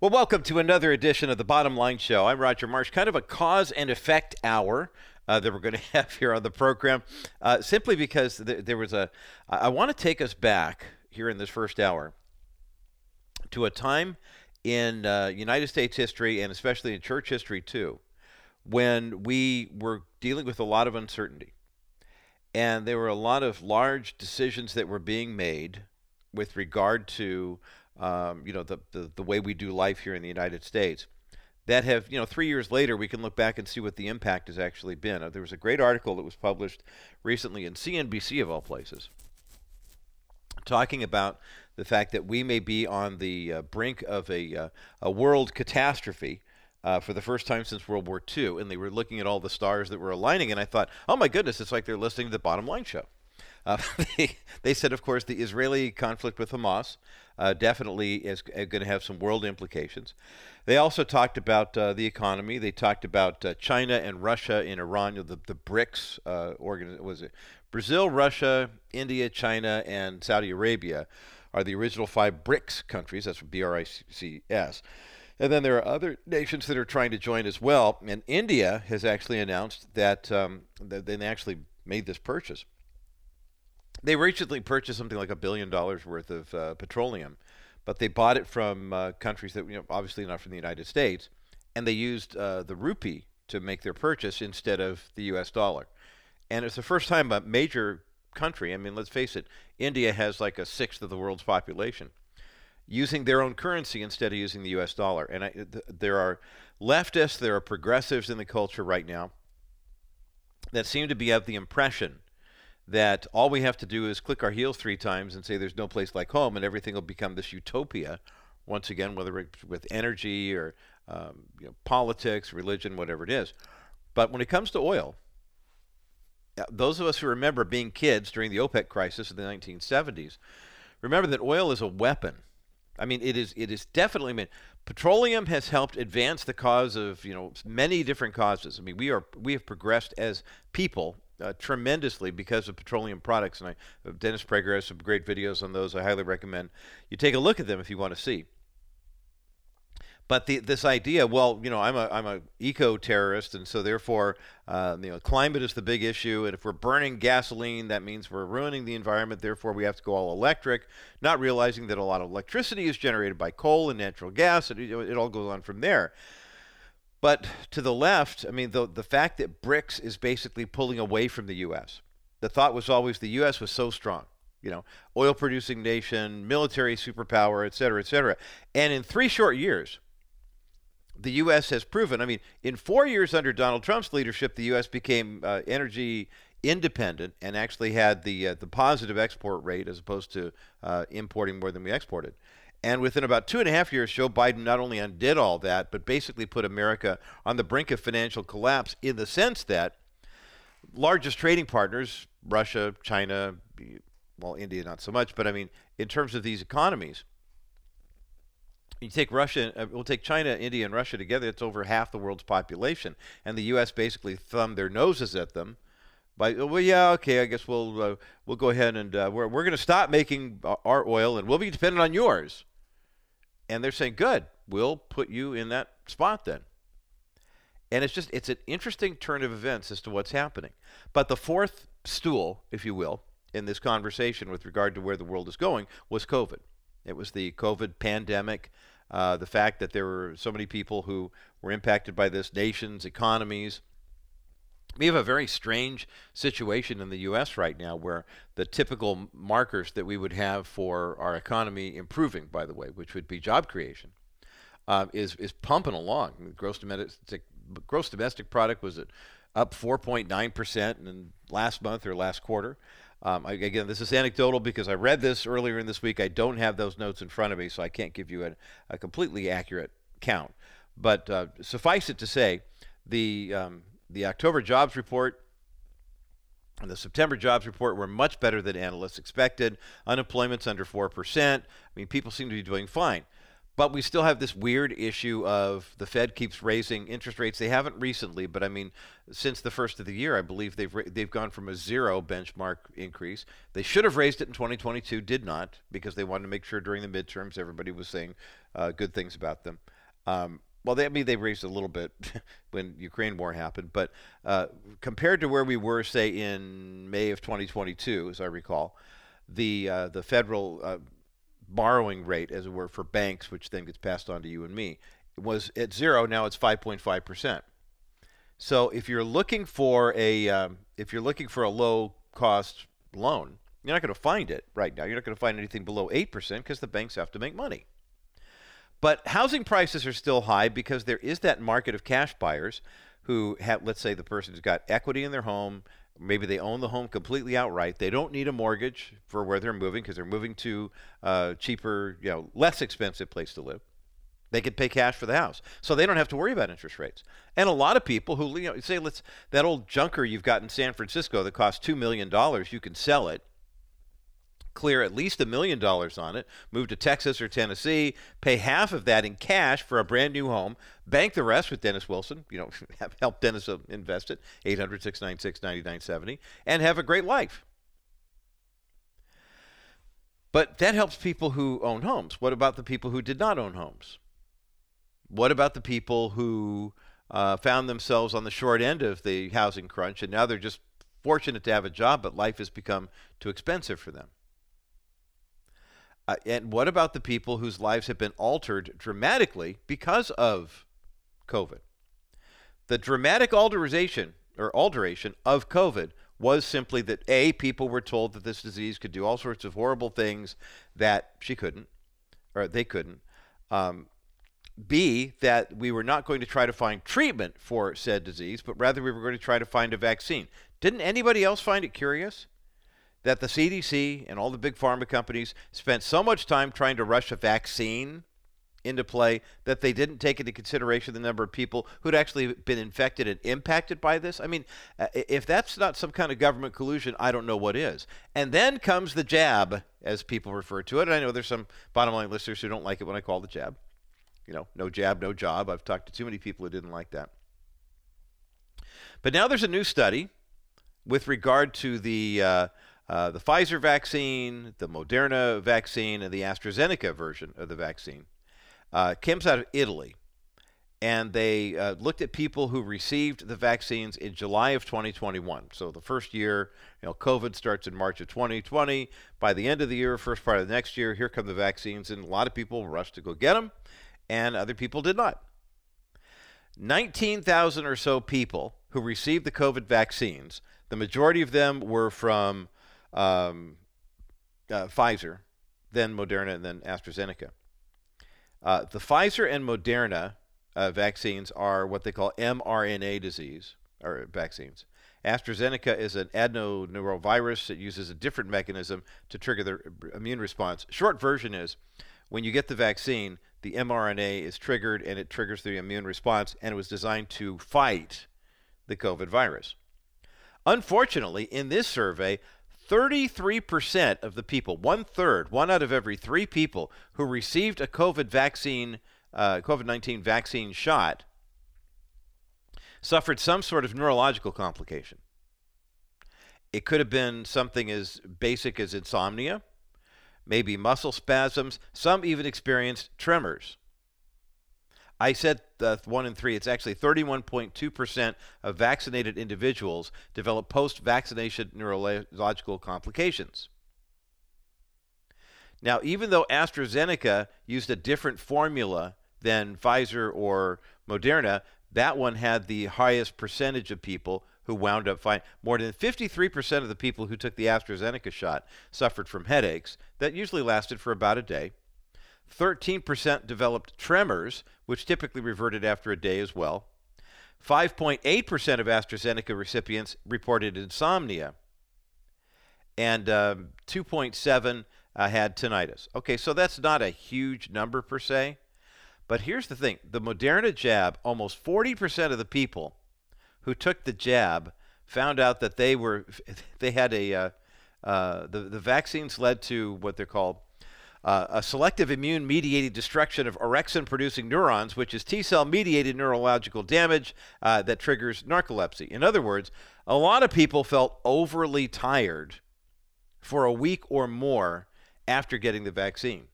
Well, welcome to another edition of the Bottom Line Show. I'm Roger Marsh, kind of a cause and effect hour. Uh, that we're going to have here on the program, uh, simply because th- there was a. I want to take us back here in this first hour to a time in uh, United States history and especially in church history too, when we were dealing with a lot of uncertainty, and there were a lot of large decisions that were being made with regard to um, you know, the, the, the way we do life here in the United States that have, you know, three years later, we can look back and see what the impact has actually been. Uh, there was a great article that was published recently in CNBC, of all places, talking about the fact that we may be on the uh, brink of a, uh, a world catastrophe. Uh, for the first time since World War II, and they were looking at all the stars that were aligning, and I thought, oh my goodness, it's like they're listening to the Bottom Line Show. Uh, they, they, said, of course, the Israeli conflict with Hamas uh, definitely is going to have some world implications. They also talked about uh, the economy. They talked about uh, China and Russia and Iran, the, the BRICS uh, organ was it Brazil, Russia, India, China, and Saudi Arabia are the original five BRICS countries. That's B R I C S. And then there are other nations that are trying to join as well. And India has actually announced that, um, that they actually made this purchase they recently purchased something like a billion dollars worth of uh, petroleum, but they bought it from uh, countries that, you know, obviously not from the United States, and they used uh, the rupee to make their purchase instead of the U.S. dollar. And it's the first time a major country, I mean, let's face it, India has like a sixth of the world's population, using their own currency instead of using the U.S. dollar. And I, th- there are leftists, there are progressives in the culture right now that seem to be of the impression that all we have to do is click our heels three times and say there's no place like home, and everything will become this utopia. Once again, whether it's with energy or um, you know, politics, religion, whatever it is. But when it comes to oil, uh, those of us who remember being kids during the OPEC crisis in the 1970s, remember that oil is a weapon. I mean, it is it is definitely. I mean, petroleum has helped advance the cause of you know many different causes. I mean, we are we have progressed as people uh, tremendously because of petroleum products. And I, uh, Dennis Prager has some great videos on those. I highly recommend you take a look at them if you want to see. But the, this idea, well, you know, I'm a I'm a eco terrorist, and so therefore, uh, you know, climate is the big issue. And if we're burning gasoline, that means we're ruining the environment. Therefore, we have to go all electric. Not realizing that a lot of electricity is generated by coal and natural gas. It, it all goes on from there. But to the left, I mean, the, the fact that BRICS is basically pulling away from the U.S. The thought was always the U.S. was so strong, you know, oil producing nation, military superpower, et cetera, et cetera. And in three short years, the U.S. has proven, I mean, in four years under Donald Trump's leadership, the U.S. became uh, energy independent and actually had the, uh, the positive export rate as opposed to uh, importing more than we exported. And within about two and a half years, Joe Biden not only undid all that, but basically put America on the brink of financial collapse in the sense that largest trading partners, Russia, China, well, India not so much, but I mean, in terms of these economies, you take Russia, uh, we'll take China, India, and Russia together, it's over half the world's population. And the U.S. basically thumbed their noses at them by, oh, well, yeah, okay, I guess we'll, uh, we'll go ahead and uh, we're, we're going to stop making our oil and we'll be dependent on yours. And they're saying, good, we'll put you in that spot then. And it's just, it's an interesting turn of events as to what's happening. But the fourth stool, if you will, in this conversation with regard to where the world is going was COVID. It was the COVID pandemic, uh, the fact that there were so many people who were impacted by this, nations, economies, we have a very strange situation in the U.S. right now where the typical markers that we would have for our economy improving, by the way, which would be job creation, uh, is, is pumping along. Gross domestic, gross domestic product was at up 4.9% in last month or last quarter. Um, again, this is anecdotal because I read this earlier in this week. I don't have those notes in front of me, so I can't give you a, a completely accurate count. But uh, suffice it to say, the um, the October jobs report and the September jobs report were much better than analysts expected. Unemployment's under 4%. I mean, people seem to be doing fine. But we still have this weird issue of the Fed keeps raising interest rates. They haven't recently, but I mean, since the first of the year, I believe they've they've gone from a zero benchmark increase. They should have raised it in 2022, did not, because they wanted to make sure during the midterms everybody was saying uh, good things about them. Um, well, they, I mean, they raised a little bit when Ukraine war happened, but uh, compared to where we were, say, in May of 2022, as I recall, the uh, the federal uh, borrowing rate, as it were, for banks, which then gets passed on to you and me, was at zero. Now it's 5.5 percent. So if you're looking for a um, if you're looking for a low cost loan, you're not going to find it right now. You're not going to find anything below eight percent because the banks have to make money. But housing prices are still high because there is that market of cash buyers who have, let's say, the person's got equity in their home, maybe they own the home completely outright. They don't need a mortgage for where they're moving because they're moving to a cheaper, you know, less expensive place to live. They can pay cash for the house, so they don't have to worry about interest rates. And a lot of people who, you know, say, let's that old junker you've got in San Francisco that costs two million dollars, you can sell it, clear at least a million dollars on it, move to Texas or Tennessee, pay half of that in cash for a brand new home, bank the rest with Dennis Wilson, you know, help Dennis uh, invest it, 800 696 9970, and have a great life. But that helps people who own homes. What about the people who did not own homes? What about the people who uh, found themselves on the short end of the housing crunch and now they're just fortunate to have a job, but life has become too expensive for them? Uh, and what about the people whose lives have been altered dramatically because of COVID? The dramatic alteration or alteration of COVID was simply that a people were told that this disease could do all sorts of horrible things that she couldn't or they couldn't. Um, B, that we were not going to try to find treatment for said disease, but rather we were going to try to find a vaccine. Didn't anybody else find it curious that the CDC and all the big pharma companies spent so much time trying to rush a vaccine into play that they didn't take into consideration the number of people who'd actually been infected and impacted by this? I mean, uh, if that's not some kind of government collusion, I don't know what is. And then comes the jab, as people refer to it. And I know there's some bottom line listeners who don't like it when I call the jab you know, no jab, no job. I've talked to too many people who didn't like that. But now there's a new study with regard to the uh, uh, the Pfizer vaccine, the Moderna vaccine, and the AstraZeneca version of the vaccine. Uh, comes out of Italy, and they uh, looked at people who received the vaccines in July of 2021. So the first year, you know, COVID starts in March of 2020. By the end of the year, first part of the next year, here come the vaccines, and a lot of people rush to go get them and other people did not. 19,000 or so people who received the COVID vaccines, the majority of them were from um, uh, Pfizer, then Moderna, and then AstraZeneca. Uh, the Pfizer and Moderna uh, vaccines are what they call mRNA disease or vaccines. AstraZeneca is an adenovirus that uses a different mechanism to trigger the immune response. Short version is when you get the vaccine, the mRNA is triggered and it triggers the immune response, and it was designed to fight the COVID virus. Unfortunately, in this survey, 33% of the people, one third, one out of every three people who received a COVID vaccine, uh, COVID 19 vaccine shot, suffered some sort of neurological complication. It could have been something as basic as insomnia maybe muscle spasms. Some even experienced tremors. I said uh, one in three. It's actually 31.2% of vaccinated individuals develop post vaccination neurological complications. Now, even though AstraZeneca used a different formula than Pfizer or Moderna, that one had the highest percentage of people who wound up fine. More than 53% of the people who took the AstraZeneca shot suffered from headaches that usually lasted for about a day. 13% developed tremors, which typically reverted after a day as well. 5.8% of AstraZeneca recipients reported insomnia, and um, 2.7 uh, had tinnitus. Okay, so that's not a huge number per se, but here's the thing: the Moderna jab, almost 40% of the people who took the jab found out that they were they had a uh, uh, the the vaccines led to what they're called uh, a selective immune mediated destruction of orexin producing neurons, which is T cell mediated neurological damage uh, that triggers narcolepsy. In other words, a lot of people felt overly tired for a week or more after getting the vaccine.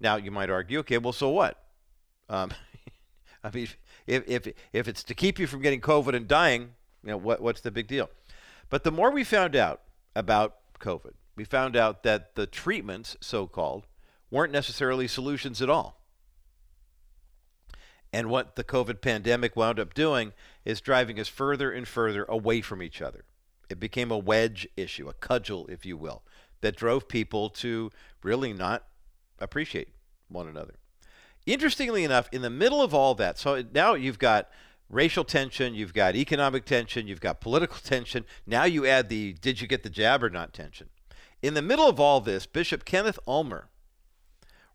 Now, you might argue, okay, well, so what? Um, I mean, if, if, if it's to keep you from getting COVID and dying, you know, what, what's the big deal? But the more we found out about COVID, we found out that the treatments, so called, weren't necessarily solutions at all. And what the COVID pandemic wound up doing is driving us further and further away from each other. It became a wedge issue, a cudgel, if you will, that drove people to really not appreciate one another. Interestingly enough, in the middle of all that, so now you've got racial tension, you've got economic tension, you've got political tension. Now you add the did you get the jab or not tension. In the middle of all this, Bishop Kenneth Ulmer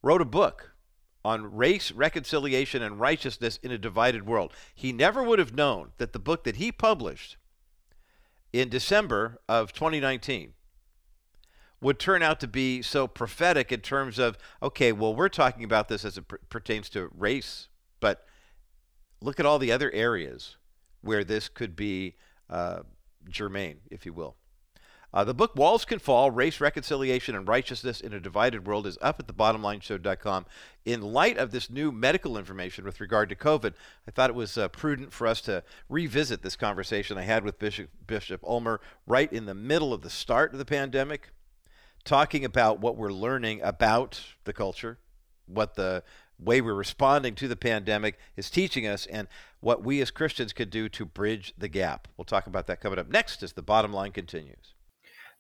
wrote a book on race, reconciliation, and righteousness in a divided world. He never would have known that the book that he published in December of 2019 would turn out to be so prophetic in terms of okay, well, we're talking about this as it per- pertains to race, but look at all the other areas where this could be uh, germane, if you will. Uh, the book Walls Can Fall Race, Reconciliation, and Righteousness in a Divided World is up at thebottomlineshow.com. In light of this new medical information with regard to COVID, I thought it was uh, prudent for us to revisit this conversation I had with Bishop, Bishop Ulmer right in the middle of the start of the pandemic, talking about what we're learning about the culture, what the way we're responding to the pandemic is teaching us and what we as Christians could do to bridge the gap. We'll talk about that coming up next as the bottom line continues.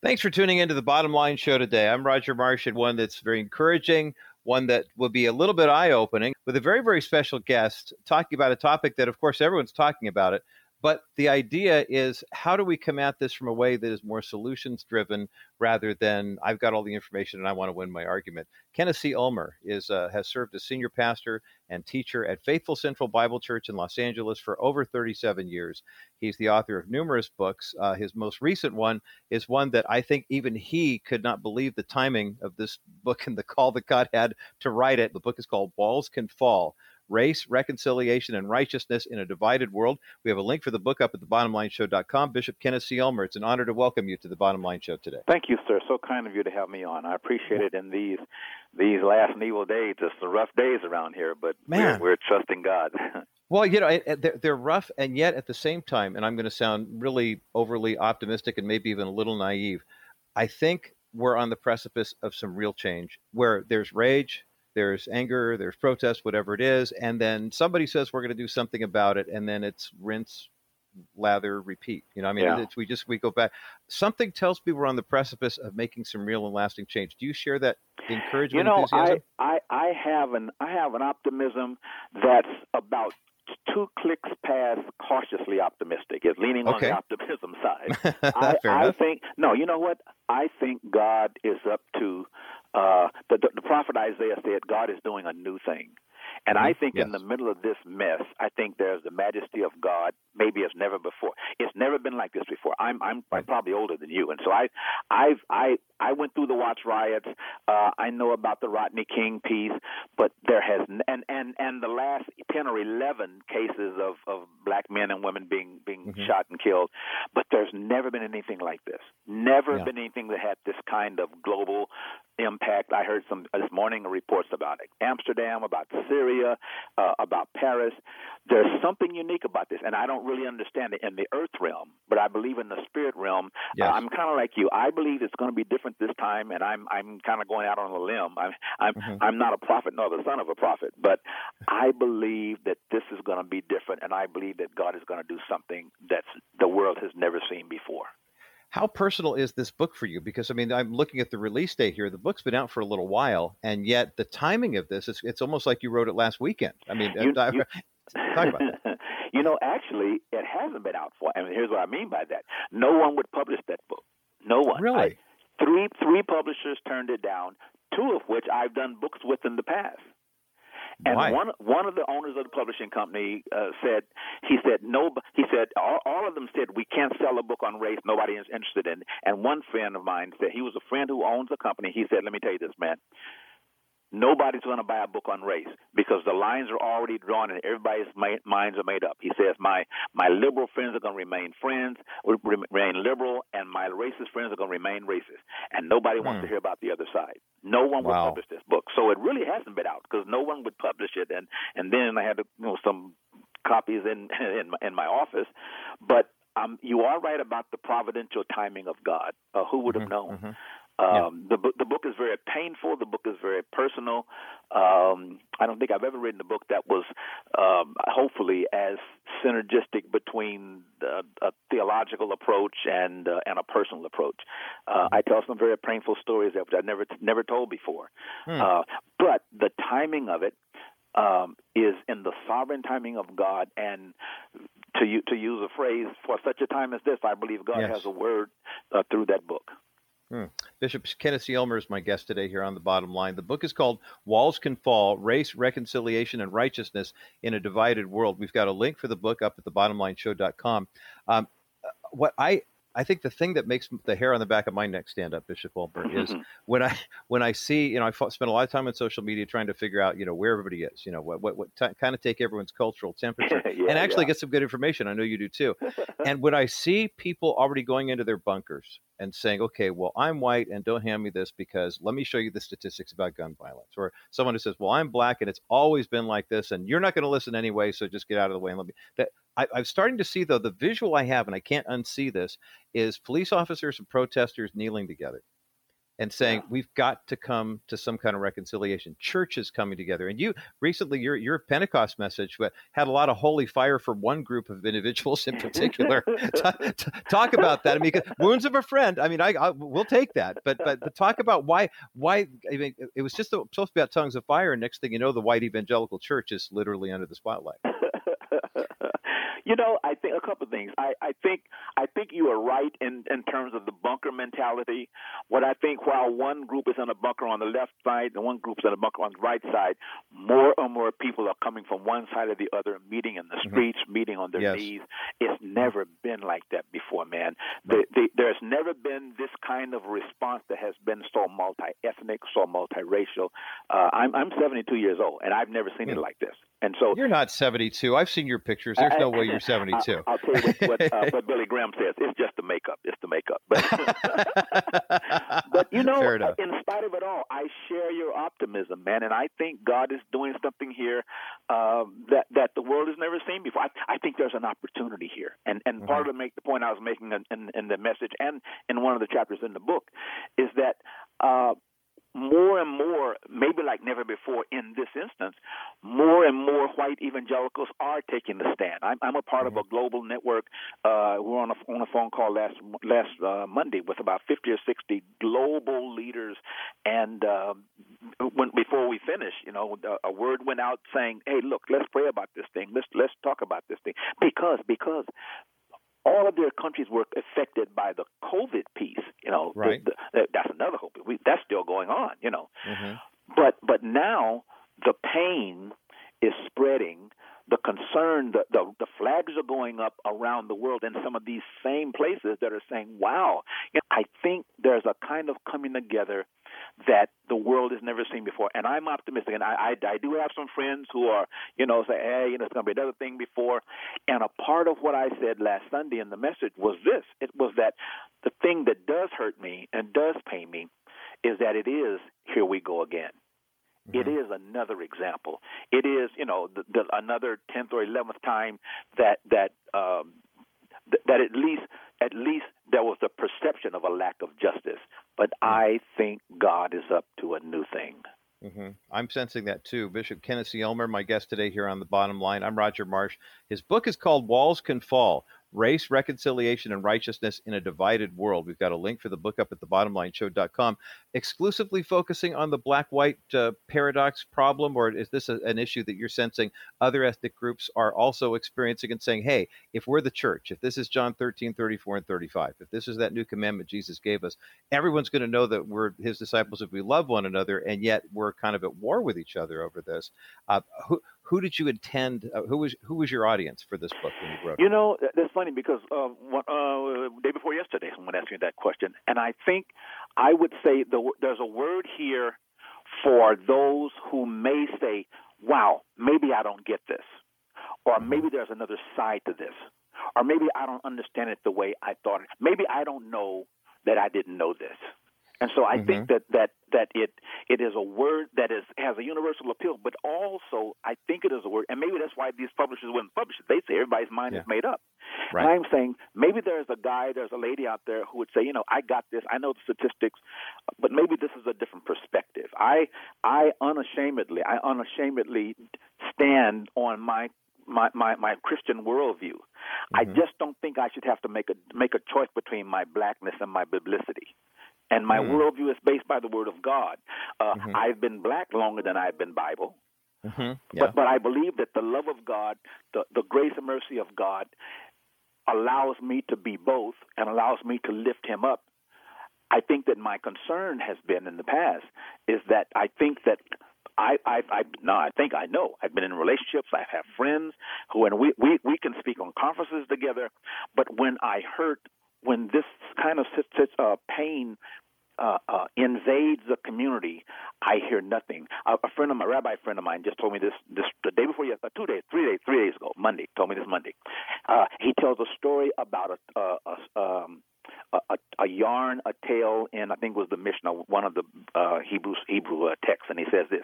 Thanks for tuning into the Bottom Line Show today. I'm Roger Marsh, and one that's very encouraging, one that will be a little bit eye opening, with a very, very special guest talking about a topic that, of course, everyone's talking about it, but the idea is how do we come at this from a way that is more solutions driven rather than I've got all the information and I want to win my argument. Kenneth. Ulmer is uh, has served as senior pastor and teacher at Faithful Central Bible Church in Los Angeles for over 37 years. He's the author of numerous books. Uh, his most recent one is one that I think even he could not believe the timing of this book and the call that God had to write it. The book is called Walls Can Fall race, reconciliation, and righteousness in a divided world. We have a link for the book up at thebottomlineshow.com. Bishop Kenneth C. Ulmer, it's an honor to welcome you to the Bottom Line Show today. Thank you, sir. So kind of you to have me on. I appreciate it in these these last and evil days. It's the rough days around here, but Man. We're, we're trusting God. Well, you know, they're rough, and yet at the same time, and I'm going to sound really overly optimistic and maybe even a little naive. I think we're on the precipice of some real change where there's rage, there's anger, there's protest, whatever it is, and then somebody says we're going to do something about it, and then it's rinse, lather, repeat. You know, I mean, yeah. we just we go back. Something tells me we're on the precipice of making some real and lasting change. Do you share that encouragement? You know, enthusiasm? I, I I have an I have an optimism that's about two clicks past cautiously optimistic. Is leaning okay. on the optimism side. I, I think no. You know what? I think God is up to uh, the, the, the prophet Isaiah said, God is doing a new thing. And I mm-hmm. think yes. in the middle of this mess, I think there's the majesty of God, maybe as never before. It's never been like this before. I'm I'm, right. I'm probably older than you, and so I I've I I went through the Watts riots. Uh, I know about the Rodney King piece, but there has and and and the last ten or eleven cases of of black men and women being being mm-hmm. shot and killed. But there's never been anything like this. Never yeah. been anything that had this kind of global impact. I heard some this morning reports about it. Amsterdam, about Syria, uh, about Paris. There's something unique about this, and I don't really understand it in the earth realm, but I believe in the spirit realm. Yes. Uh, I'm kind of like you. I believe it's going to be different this time, and I'm I'm kind of going out on a limb. I'm I'm mm-hmm. I'm not a prophet nor the son of a prophet, but I believe that this is going to be different, and I believe that God is going to do something that's the world has never seen before. How personal is this book for you? Because I mean, I'm looking at the release date here. The book's been out for a little while, and yet the timing of this is it's almost like you wrote it last weekend. I mean, you, I, you, talk about that. you know, actually, it hasn't been out for. I mean, here's what I mean by that: no one would publish that book. No one. Really? I, three three publishers turned it down. Two of which I've done books with in the past. And Why? one one of the owners of the publishing company uh, said he said no he said all, all of them said we can't sell a book on race nobody is interested in. And one friend of mine said he was a friend who owns a company. He said, "Let me tell you this, man." Nobody's going to buy a book on race because the lines are already drawn and everybody's minds are made up. He says my my liberal friends are going to remain friends, remain liberal, and my racist friends are going to remain racist. And nobody wants to hmm. hear about the other side. No one wow. would publish this so it really hasn't been out because no one would publish it. And and then I had you know some copies in in my, in my office, but um, you are right about the providential timing of God. Uh, who would have mm-hmm, known? Mm-hmm. Um, yeah. The book the book is very painful. The book is very personal. Um, I don't think I've ever written a book that was um, hopefully as synergistic between the, a theological approach and uh, and a personal approach. Uh, I tell some very painful stories that I never never told before. Hmm. Uh, but the timing of it um, is in the sovereign timing of God. And to to use a phrase, for such a time as this, I believe God yes. has a word uh, through that book. Hmm. Bishop Kenneth C. Ulmer is my guest today here on the bottom line. The book is called Walls Can Fall Race, Reconciliation, and Righteousness in a Divided World. We've got a link for the book up at the thebottomlineshow.com. Um, uh, what I I think the thing that makes the hair on the back of my neck stand up, Bishop Ulmer, is mm-hmm. when I when I see you know I spend a lot of time on social media trying to figure out you know where everybody is, you know what what, what t- kind of take everyone's cultural temperature yeah, and actually yeah. get some good information. I know you do too. and when I see people already going into their bunkers and saying, okay, well I'm white and don't hand me this because let me show you the statistics about gun violence, or someone who says, well I'm black and it's always been like this and you're not going to listen anyway, so just get out of the way and let me. That I, I'm starting to see though the visual I have, and I can't unsee this, is police officers and protesters kneeling together and saying yeah. we've got to come to some kind of reconciliation. Churches coming together, and you recently your your Pentecost message had a lot of holy fire for one group of individuals in particular. talk about that. I mean, wounds of a friend. I mean, I, I we'll take that, but, but but talk about why why. I mean, it was just supposed to be about tongues of fire, and next thing you know, the white evangelical church is literally under the spotlight. You know, I think a couple of things. I, I think I think you are right in in terms of the bunker mentality. What I think while one group is in a bunker on the left side and one group is in a bunker on the right side, more and more people are coming from one side or the other, meeting in the mm-hmm. streets, mm-hmm. meeting on their yes. knees. It's never been like that before, man. The, the, there's never been this kind of response that has been so multi-ethnic, so multiracial. Uh, I'm I'm 72 years old, and I've never seen it like this. And so you're not 72. I've seen your pictures. There's no way you're you're 72. I, will tell you what, what, uh, what, Billy Graham says. It's just the makeup. It's the makeup. But, but you know, in spite of it all, I share your optimism, man, and I think God is doing something here uh, that that the world has never seen before. I, I think there's an opportunity here, and and mm-hmm. part of the, make, the point I was making in, in, in the message and in one of the chapters in the book is that. Uh, more and more, maybe like never before in this instance, more and more white evangelicals are taking the stand. I'm, I'm a part mm-hmm. of a global network. Uh, we were on a, on a phone call last last uh, Monday with about 50 or 60 global leaders, and uh, when before we finished, you know, a word went out saying, "Hey, look, let's pray about this thing. Let's let's talk about this thing because because all of their countries were affected by the COVID piece. You know, right. The, the, that's another hope. We, that's still going on. You know, mm-hmm. but but now the pain is spreading. The concern, the, the the flags are going up around the world in some of these same places that are saying, "Wow, I think there's a kind of coming together that the world has never seen before. And I'm optimistic, and I, I, I do have some friends who are, you know, say, hey, you know, it's going to be another thing before. And a part of what I said last Sunday in the message was this: it was that the thing that does hurt me and does pain me is that it is here we go again. Mm-hmm. It is another example. It is, you know, the, the, another tenth or eleventh time that that um, th- that at least at least there was a perception of a lack of justice. But I think God is up to a new thing. Mm-hmm. I'm sensing that too. Bishop Kenneth C. Ulmer, my guest today here on the bottom line. I'm Roger Marsh. His book is called Walls Can Fall Race, Reconciliation, and Righteousness in a Divided World. We've got a link for the book up at thebottomlineshow.com, exclusively focusing on the black white uh, paradox problem, or is this a, an issue that you're sensing other ethnic groups are also experiencing and saying, hey, if we're the church, if this is John 13, 34, and 35, if this is that new commandment Jesus gave us, everyone's going to know that we're his disciples if we love one another, and yet we're kind of at war with each other over this. Uh, who, who did you intend? Uh, who was who was your audience for this book when you wrote? You know, that's funny because uh, one, uh, day before yesterday, someone asked me that question, and I think I would say the, there's a word here for those who may say, "Wow, maybe I don't get this," or mm-hmm. maybe there's another side to this, or maybe I don't understand it the way I thought. Maybe I don't know that I didn't know this. And so I mm-hmm. think that, that that it it is a word that is has a universal appeal, but also I think it is a word, and maybe that's why these publishers wouldn't publish it. They say everybody's mind yeah. is made up. Right. And I'm saying maybe there's a guy, there's a lady out there who would say, you know, I got this, I know the statistics, but maybe this is a different perspective. I I unashamedly, I unashamedly stand on my my, my, my Christian worldview. Mm-hmm. I just don't think I should have to make a make a choice between my blackness and my biblicity and my mm. worldview is based by the Word of God. Uh, mm-hmm. I've been black longer than I've been Bible, mm-hmm. yeah. but but I believe that the love of God, the the grace and mercy of God, allows me to be both and allows me to lift Him up. I think that my concern has been in the past is that I think that I, I, I, no, I think I know. I've been in relationships. I have friends who, and we, we, we can speak on conferences together. But when I hurt when this kind of uh, pain uh, uh, invades the community, I hear nothing. A, a friend of my rabbi friend of mine just told me this this the day before yesterday, two days, three days, three days ago, Monday. Told me this Monday. Uh, he tells a story about a, a, um, a, a, yarn, a tale in I think it was the Mishnah, one of the uh, Hebrew Hebrew uh, texts, and he says this: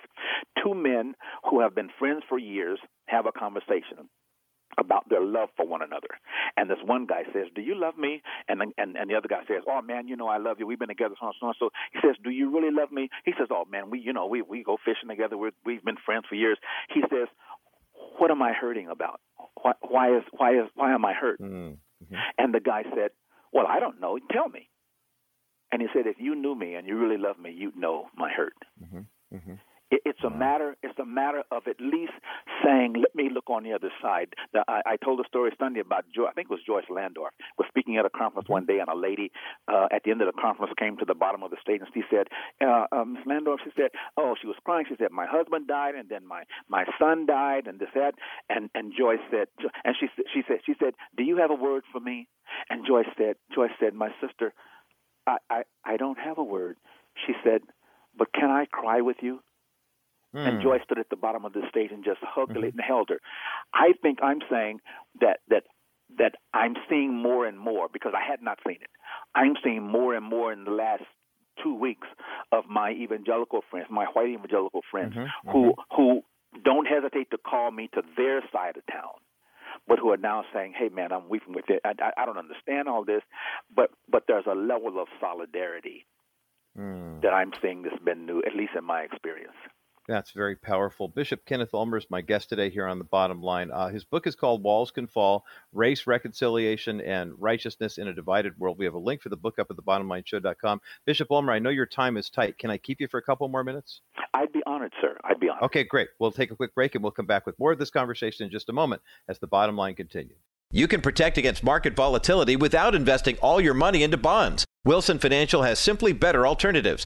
Two men who have been friends for years have a conversation about their love for one another. And this one guy says, "Do you love me?" And and and the other guy says, "Oh man, you know I love you. We've been together so and so so." He says, "Do you really love me?" He says, "Oh man, we you know we we go fishing together. we we've been friends for years." He says, "What am I hurting about? Why why is why is why am I hurt?" Mm-hmm. And the guy said, "Well, I don't know. Tell me." And he said, "If you knew me and you really loved me, you'd know my hurt." Mm-hmm. Mm-hmm. It's a matter. It's a matter of at least saying, "Let me look on the other side." Now, I, I told a story Sunday about Joy. I think it was Joyce Landorf was speaking at a conference one day, and a lady uh, at the end of the conference came to the bottom of the stage, and she said, uh, uh, "Miss Landorf," she said, "Oh, she was crying." She said, "My husband died, and then my my son died, and this that." And and Joyce said, and she she said she said, "Do you have a word for me?" And Joyce said, Joyce said, "My sister, I I, I don't have a word." She said, "But can I cry with you?" Mm. And hmm. Joyce stood at the bottom of the stage and just hugged mm-hmm. and held her. I think I'm saying that that that I'm seeing more and more because I had not seen it. I'm seeing more and more in the last two weeks of my evangelical friends, my white evangelical friends, mm-hmm. who mm-hmm. who don't hesitate to call me to their side of town but who are now saying, "Hey, man, I'm weeping with it. I, I, I don't understand all this, but but there's a level of solidarity mm. that I'm seeing that's been new, at least in my experience." That's very powerful. Bishop Kenneth Ulmer is my guest today here on the bottom line. Uh, his book is called Walls Can Fall Race, Reconciliation, and Righteousness in a Divided World. We have a link for the book up at thebottomlineshow.com. Bishop Ulmer, I know your time is tight. Can I keep you for a couple more minutes? I'd be honored, sir. I'd be honored. Okay, great. We'll take a quick break and we'll come back with more of this conversation in just a moment as the bottom line continues. You can protect against market volatility without investing all your money into bonds. Wilson Financial has simply better alternatives.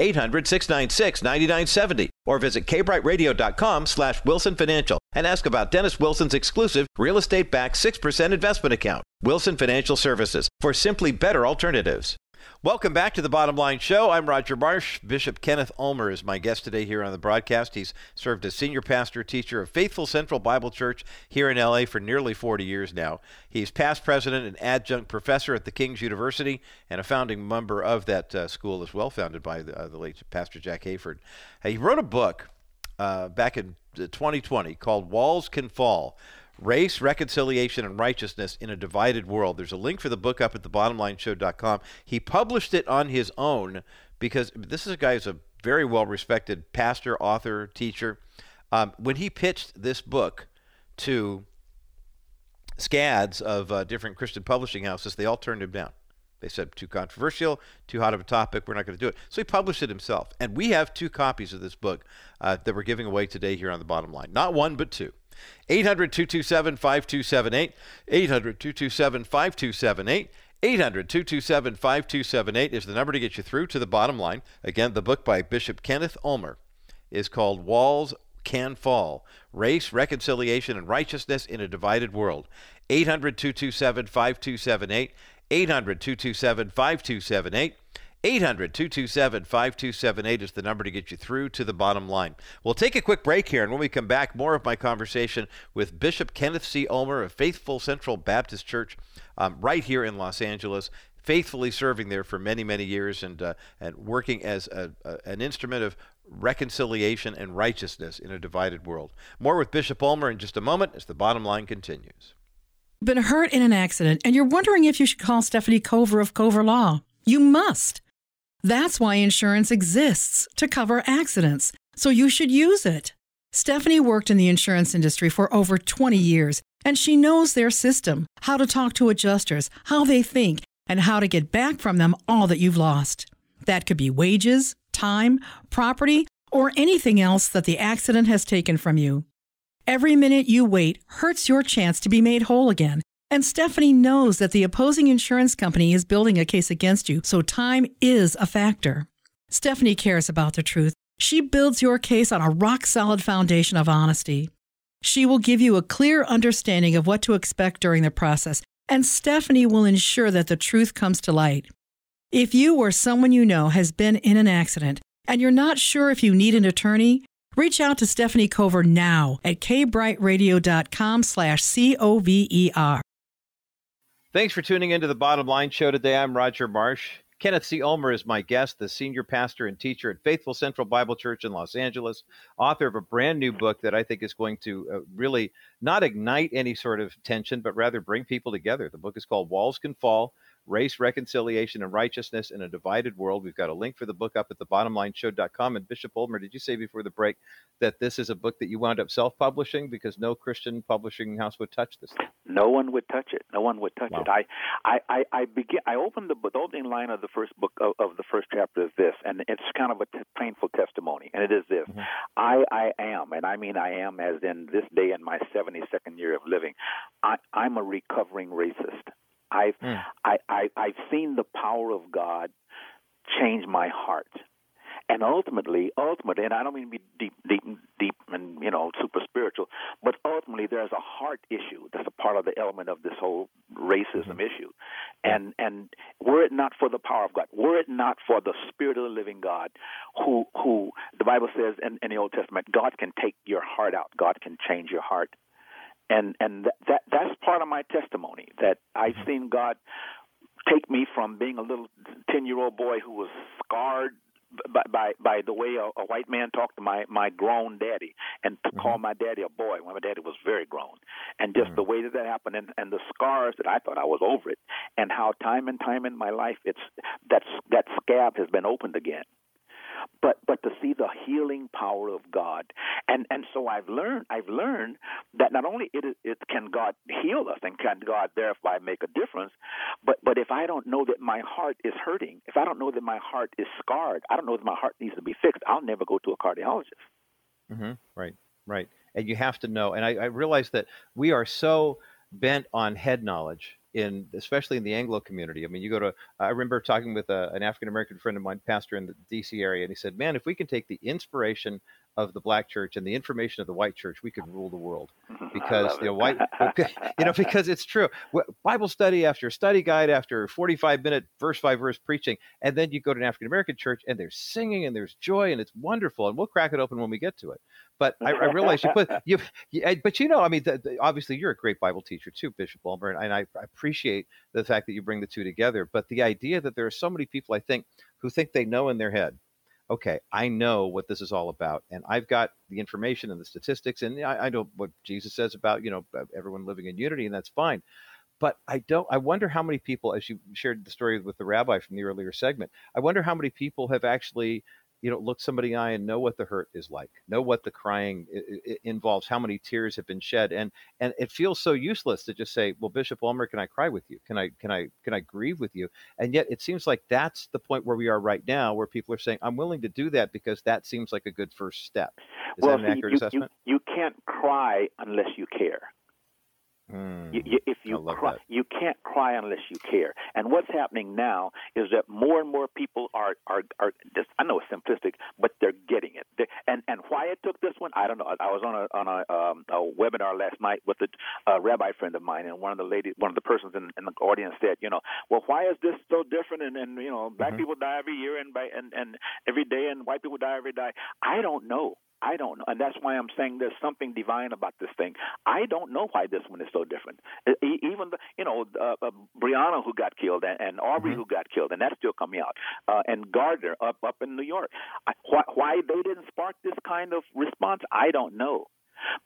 800 696 9970 or visit kbrightradio.com slash Wilson Financial and ask about Dennis Wilson's exclusive real estate backed 6% investment account. Wilson Financial Services for simply better alternatives. Welcome back to the Bottom Line Show. I'm Roger Marsh. Bishop Kenneth Ulmer is my guest today here on the broadcast. He's served as senior pastor teacher of Faithful Central Bible Church here in LA for nearly 40 years now. He's past president and adjunct professor at the King's University and a founding member of that uh, school as well, founded by the, uh, the, late Pastor Jack Hayford. He wrote a book uh, back in 2020 uh, called Walls Can Fall Race, Reconciliation, and Righteousness in a Divided World. There's a link for the book up at thebottomlineshow.com. He published it on his own because this is a guy who's a very well respected pastor, author, teacher. Um, when he pitched this book to scads of uh, different Christian publishing houses, they all turned him down. They said, too controversial, too hot of a topic, we're not going to do it. So he published it himself. And we have two copies of this book uh, that we're giving away today here on the bottom line. Not one, but two. 800 227 5278. 800 227 5278. 800 227 5278 is the number to get you through to the bottom line. Again, the book by Bishop Kenneth Ulmer is called Walls Can Fall Race, Reconciliation, and Righteousness in a Divided World. 800 227 5278. 800 227 5278. 800 227 5278 is the number to get you through to the bottom line. We'll take a quick break here, and when we come back, more of my conversation with Bishop Kenneth C. Ulmer of Faithful Central Baptist Church um, right here in Los Angeles. Faithfully serving there for many, many years and, uh, and working as a, a, an instrument of reconciliation and righteousness in a divided world. More with Bishop Ulmer in just a moment as the bottom line continues. Been hurt in an accident, and you're wondering if you should call Stephanie Cover of Cover Law. You must. That's why insurance exists to cover accidents, so you should use it. Stephanie worked in the insurance industry for over 20 years, and she knows their system, how to talk to adjusters, how they think, and how to get back from them all that you've lost. That could be wages, time, property, or anything else that the accident has taken from you. Every minute you wait hurts your chance to be made whole again, and Stephanie knows that the opposing insurance company is building a case against you, so time is a factor. Stephanie cares about the truth. She builds your case on a rock solid foundation of honesty. She will give you a clear understanding of what to expect during the process, and Stephanie will ensure that the truth comes to light. If you or someone you know has been in an accident and you're not sure if you need an attorney, reach out to Stephanie Cover now at kbrightradio.com slash C-O-V-E-R. Thanks for tuning into the Bottom Line Show today. I'm Roger Marsh. Kenneth C. Ulmer is my guest, the senior pastor and teacher at Faithful Central Bible Church in Los Angeles, author of a brand new book that I think is going to uh, really not ignite any sort of tension, but rather bring people together. The book is called Walls Can Fall Race, Reconciliation, and Righteousness in a Divided World. We've got a link for the book up at the thebottomlineshow.com. And Bishop Ulmer, did you say before the break that this is a book that you wound up self publishing because no Christian publishing house would touch this? No one would touch it. No one would touch wow. it. I, I, I, I begin. I opened the, the opening line of the first book of, of the first chapter is this, and it's kind of a t- painful testimony, and it is this: mm-hmm. I, I am, and I mean I am, as in this day in my 72nd year of living, I, I'm a recovering racist. I've mm. I, I I've seen the power of God change my heart. And ultimately, ultimately, and I don't mean to be deep, deep, deep, and you know, super spiritual, but ultimately, there's a heart issue that's a part of the element of this whole racism mm-hmm. issue. And and were it not for the power of God, were it not for the Spirit of the Living God, who who the Bible says in, in the Old Testament, God can take your heart out, God can change your heart and and that that's part of my testimony that I've mm-hmm. seen God take me from being a little ten year old boy who was scarred by by, by the way a, a white man talked to my my grown daddy and to mm-hmm. call my daddy a boy when my daddy was very grown and just mm-hmm. the way that that happened and, and the scars that I thought I was over it and how time and time in my life it's that's that scab has been opened again but but to see the healing power of God. And and so I've learned I've learned that not only it it can God heal us and can God thereby make a difference, but but if I don't know that my heart is hurting, if I don't know that my heart is scarred, I don't know that my heart needs to be fixed, I'll never go to a cardiologist. Mm-hmm. Right, right. And you have to know. And I, I realize that we are so bent on head knowledge in especially in the Anglo community. I mean, you go to I remember talking with a, an African American friend of mine, pastor in the D.C. area, and he said, "Man, if we can take the inspiration of the black church and the information of the white church, we could rule the world because you know white, you know, because it's true. Bible study after study guide after 45 minute verse by verse preaching, and then you go to an African American church and there's singing and there's joy and it's wonderful, and we'll crack it open when we get to it. But I, I realize you put you, but you know, I mean, the, the, obviously you're a great Bible teacher too, Bishop Ulmer, and I, I appreciate the fact that you bring the two together. But the idea that there are so many people, I think, who think they know in their head okay, I know what this is all about, and I've got the information and the statistics, and I, I know what Jesus says about you know uh, everyone living in unity, and that's fine. But I don't. I wonder how many people, as you shared the story with the rabbi from the earlier segment, I wonder how many people have actually you know look somebody in the eye and know what the hurt is like know what the crying involves how many tears have been shed and and it feels so useless to just say well bishop ulmer can i cry with you? Can i can i can i grieve with you? And yet it seems like that's the point where we are right now where people are saying i'm willing to do that because that seems like a good first step. Is well, that an accurate you, assessment? you, you can't cry unless you care Mm, you, you, if you cry, that. you can't cry unless you care. And what's happening now is that more and more people are are are. Just, I know it's simplistic, but they're getting it. They, and and why it took this one, I don't know. I was on a on a, um, a webinar last night with a, a rabbi friend of mine, and one of the ladies, one of the persons in, in the audience said, you know, well, why is this so different? And and you know, black Mhm. people die every year, and by and and every day, and white people die every day. I don't know. I don't know, and that's why I'm saying there's something divine about this thing. I don't know why this one is so different. Even the, you know, uh, uh, Breonna who got killed and, and Arbery Mhm. who got killed, and that's still coming out, uh, and Gardner up up in New York. I, why, why they didn't spark this kind of response, I don't know.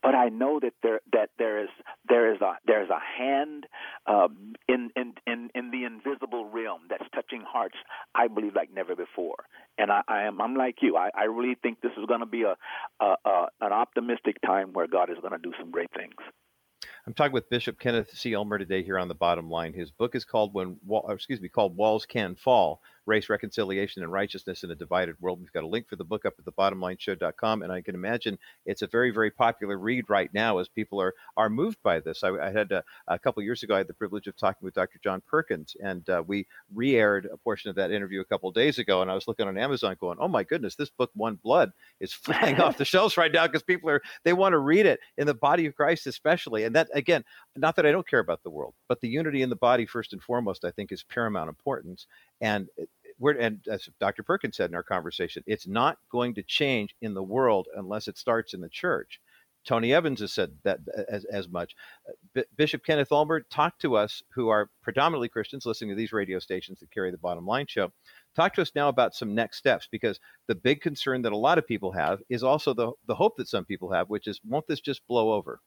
But I know that there that there is there is a there is a hand um, in, in in in the invisible realm that's touching hearts. I believe like never before, and I, I am I'm like you. I, I really think this is going to be a, a, a an optimistic time where God is going to do some great things. I'm talking with Bishop Kenneth C. Ulmer today here on the Bottom Line. His book is called "When," excuse me, called "Walls Can Fall: Race, Reconciliation, and Righteousness in a Divided World." We've got a link for the book up at thebottomlineshow.com, and I can imagine it's a very, very popular read right now as people are are moved by this. I, I had a, a couple years ago, I had the privilege of talking with Dr. John Perkins, and uh, we re-aired a portion of that interview a couple days ago. And I was looking on Amazon, going, "Oh my goodness, this book, One Blood, is flying off the shelves right now because people are they want to read it in the body of Christ, especially." And that again, not that I don't care about the world, but the unity in the body first and foremost, I think, is paramount importance. And eh, we're and as Dr. Perkins said in our conversation, it's not going to change in the world unless it starts in the church. Tony Evans has said that eh, as, as much. Uh, B- Bishop Kenneth Ulmer, talk to us who are predominantly Christians listening to these radio stations that carry the bottom line show. Talk to us now about some next steps because the big concern that a lot of people have is also the, the hope that some people have, which is won't this just blow over?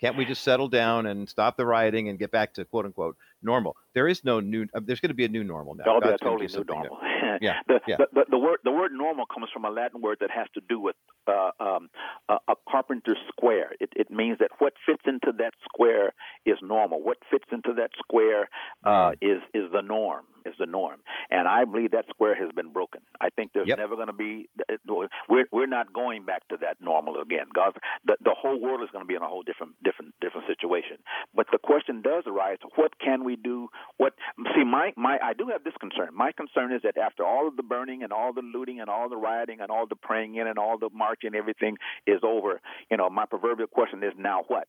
Can't we just settle down and stop the rioting and get back to quote unquote normal? There is no new. Uh, there's going to be a new normal now. That'll be a totally new normal. Yeah, the, yeah. The, the, the word the word normal comes from a Latin word that has to do with uh, um, a, a carpenter's square. It, it means that what fits into that square is normal. What fits into that square uh, is is the norm. Is the norm, and I believe that square has been broken. I think there's Yep. never going to be. We're we're not going back to that normal again. God, the the whole world is going to be in a whole different different different situation. But the question does arise: What can we do? What see? My my I do have this concern. My concern is that after all of the burning and all the looting and all the rioting and all the praying in and all the marching, everything is over. You know, my proverbial question is now what?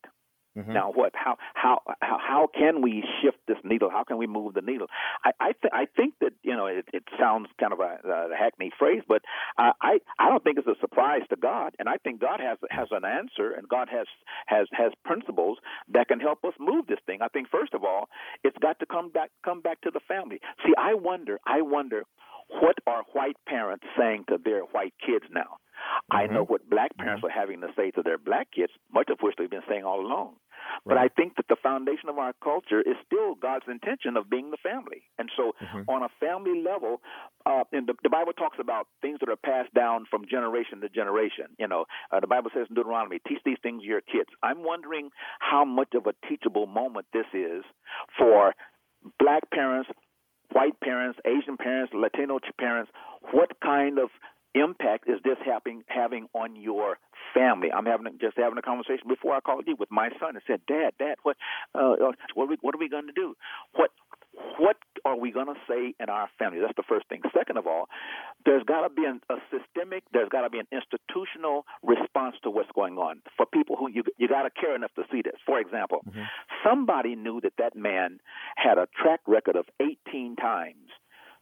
Mhm. Now what? How how how how can we shift this needle? How can we move the needle? I I, th- I think that you know it, it sounds kind of a, a hackneyed phrase, but uh, I I don't think it's a surprise to God, and I think God has has an answer, and God has has has principles that can help us move this thing. I think first of all, it's got to come back come back to the family. See, I wonder I wonder what are white parents saying to their white kids now? I Mhm. know what black parents are having to say to their black kids, much of which they've been saying all along. But Right. I think that the foundation of our culture is still God's intention of being the family. And so, Mhm. on a family level, uh, and the, the Bible talks about things that are passed down from generation to generation. You know, uh, the Bible says in Deuteronomy, teach these things to your kids. I'm wondering how much of a teachable moment this is for black parents, white parents, Asian parents, Latino parents. What kind of impact is this having having on your family? I'm having just having a conversation before I called you with my son and said, "Dad, Dad, what uh, uh what are we what are we going to do? What what are we going to say in our family? That's the first thing. Second of all, there's got to be an, a systemic, there's got to be an institutional response to what's going on for people who you you got to care enough to see this. For example, mm-hmm. somebody knew that that man had a track record of 18 times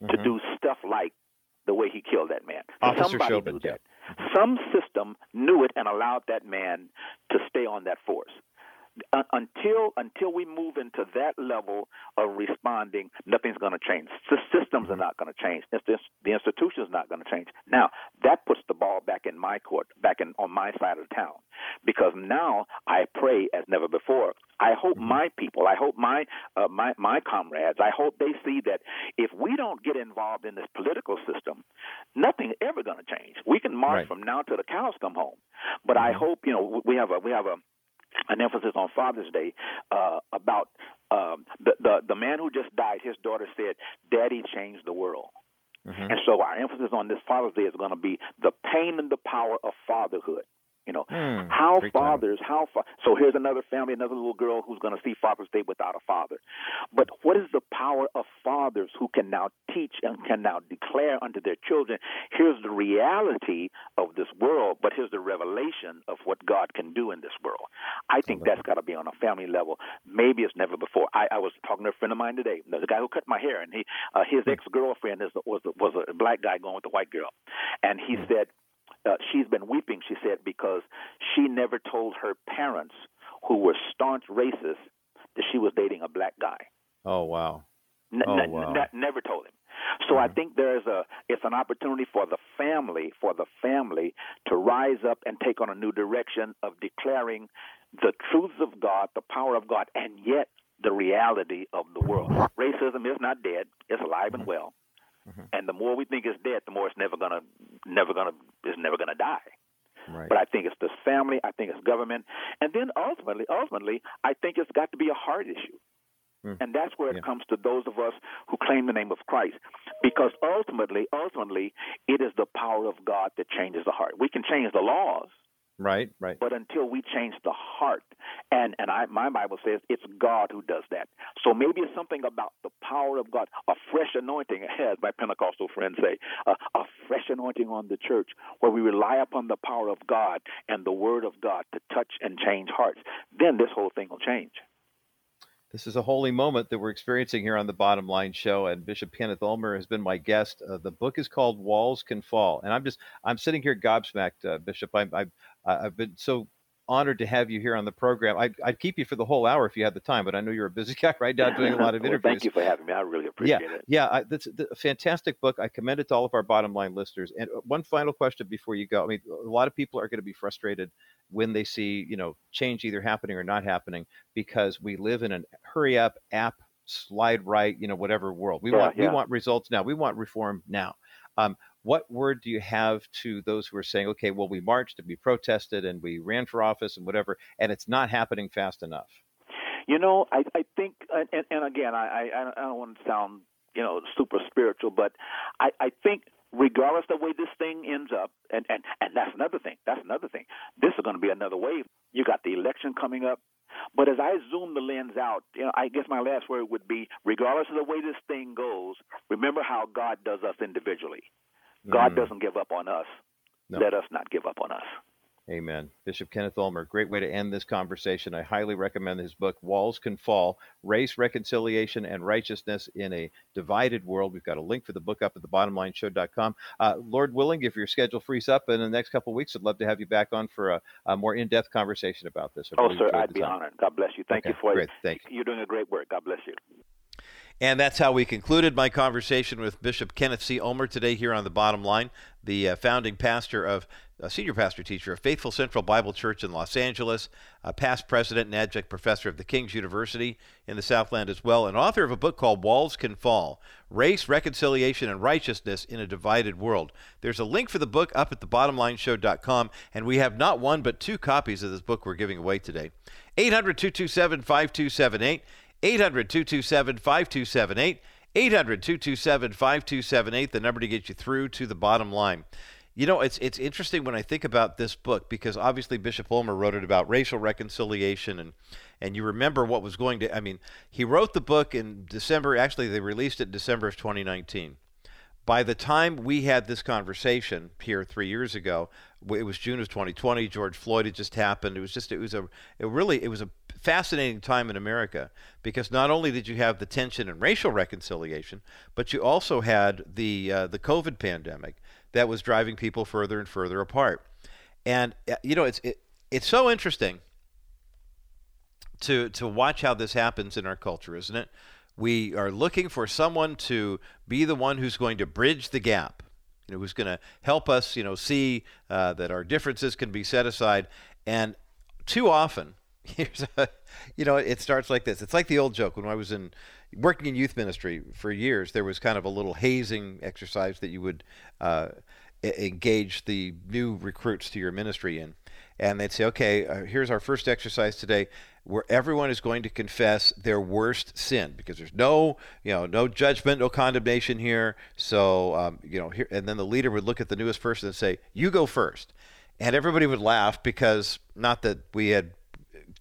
mm-hmm. to do stuff like the way he killed that man. Officer Somebody Chauvin, knew that. Some system knew it and allowed that man to stay on that force uh, until until we move into that level of responding, nothing's going to change. The systems are not going to change. The, the institution is not going to change. Now that puts the ball back in my court, back in on my side of the town, because now I pray as never before. I hope mm-hmm. my people, I hope my uh, my my comrades, I hope they see that if we don't get involved in this political system, nothing ever going to change. We can march right. from now till the cows come home, but I mm-hmm. hope you know we have a we have a an emphasis on Father's Day uh, about um, the, the the man who just died. His daughter said, "Daddy changed the world." Mm-hmm. And so our emphasis on this Father's Day is going to be the pain and the power of fatherhood. You know, mm, how fathers, how fa- so here's another family, another little girl who's going to see Father's Day without a father. But what is the power of fathers who can now teach and can now declare unto their children, here's the reality of this world, but here's the revelation of what God can do in this world. I think that's got to be on a family level. Maybe it's never before. I, I was talking to a friend of mine today, the guy who cut my hair, and he uh, his hmm. ex girlfriend was was a black guy going with a white girl, and he hmm. said uh, she's been weeping, she said, because she never told her parents, who were staunch racists, that she was dating a black guy. Oh wow! N- oh, n- wow. N- never told him. So mm-hmm. I think there's a it's an opportunity for the family for the family to rise up and take on a new direction of declaring the truths of God, the power of God, and yet the reality of the world. Racism is not dead; it's alive and mm-hmm. well. Mm-hmm. And the more we think it's dead, the more it's never gonna, never gonna, it's never gonna die. Right. But I think it's the family. I think it's government, and then ultimately, ultimately, I think it's got to be a heart issue. Mm. And that's where it yeah. comes to those of us who claim the name of Christ. Because ultimately, ultimately, it is the power of God that changes the heart. We can change the laws, Right, right. But until we change the heart, and and I, my Bible says it's God who does that. So maybe it's something about the power of God, a fresh anointing, as my Pentecostal friends say, a, a fresh anointing on the church, where we rely upon the power of God and the Word of God to touch and change hearts. Then this whole thing will change. This is a holy moment that we're experiencing here on the Bottom Line Show, and Bishop Kenneth Ulmer has been my guest. Uh, the book is called Walls Can Fall, and I'm just I'm sitting here gobsmacked, uh, Bishop. I, I I've been so honored to have you here on the program. I'd, I'd, keep you for the whole hour if you had the time, but I know you're a busy guy right now doing a lot of interviews. well, thank you for having me. I really appreciate yeah, it. Yeah, I, that's a fantastic book. I commend it to all of our bottom line listeners. And uh, one final question before you go. I mean, a lot of people are going to be frustrated when they see, you know, change either happening or not happening because we live in a hurry up app slide right, you know, whatever world. We yeah, want yeah. we want results now. We want reform now. Um, what word do you have to those who are saying, okay, well, we marched and we protested and we ran for office and whatever, and it's not happening fast enough? You know, I, I think, and, and again, I, I, I don't want to sound, you know, super spiritual, but I, I think regardless of the way this thing ends up, and, and, and that's another thing. That's another thing. This is going to be another wave. You got the election coming up. But as I zoom the lens out, you know, I guess my last word would be regardless of the way this thing goes, remember how God does us individually. God mm. doesn't give up on us. No. Let us not give up on us. Amen. Bishop Kenneth Ulmer, great way to end this conversation. I highly recommend his book, Walls Can Fall Race, Reconciliation, and Righteousness in a Divided World. We've got a link for the book up at the thebottomlineshow.com. Uh, Lord willing, if your schedule frees up in the next couple of weeks, I'd love to have you back on for a, a more in depth conversation about this. I oh, sir, I'd be time. honored. God bless you. Thank okay, you for great. Thank you. You're doing a great work. God bless you. And that's how we concluded my conversation with Bishop Kenneth C. Ulmer today here on the bottom line, the uh, founding pastor of, uh, senior pastor teacher of Faithful Central Bible Church in Los Angeles, a past president and adjunct professor of the King's University in the Southland as well, and author of a book called Walls Can Fall Race, Reconciliation, and Righteousness in a Divided World. There's a link for the book up at thebottomlineshow.com, and we have not one but two copies of this book we're giving away today. 800 227 5278. 800 227 5278. 800 227 5278, the number to get you through to the bottom line. You know, it's it's interesting when I think about this book because obviously Bishop Ulmer wrote it about racial reconciliation and and you remember what was going to I mean, he wrote the book in December, actually they released it in December of 2019. By the time we had this conversation here 3 years ago, it was June of 2020, George Floyd had just happened. It was just it was a it really it was a fascinating time in America because not only did you have the tension and racial reconciliation, but you also had the uh, the COVID pandemic that was driving people further and further apart. And uh, you know, it's it, it's so interesting to to watch how this happens in our culture, isn't it? We are looking for someone to be the one who's going to bridge the gap, you know, who's going to help us, you know, see uh, that our differences can be set aside. And too often, here's a, you know, it starts like this. It's like the old joke when I was in working in youth ministry for years. There was kind of a little hazing exercise that you would uh, engage the new recruits to your ministry in, and they'd say, "Okay, uh, here's our first exercise today." Where everyone is going to confess their worst sin, because there's no, you know, no judgment, no condemnation here. So, um, you know, here, and then the leader would look at the newest person and say, "You go first. and everybody would laugh because not that we had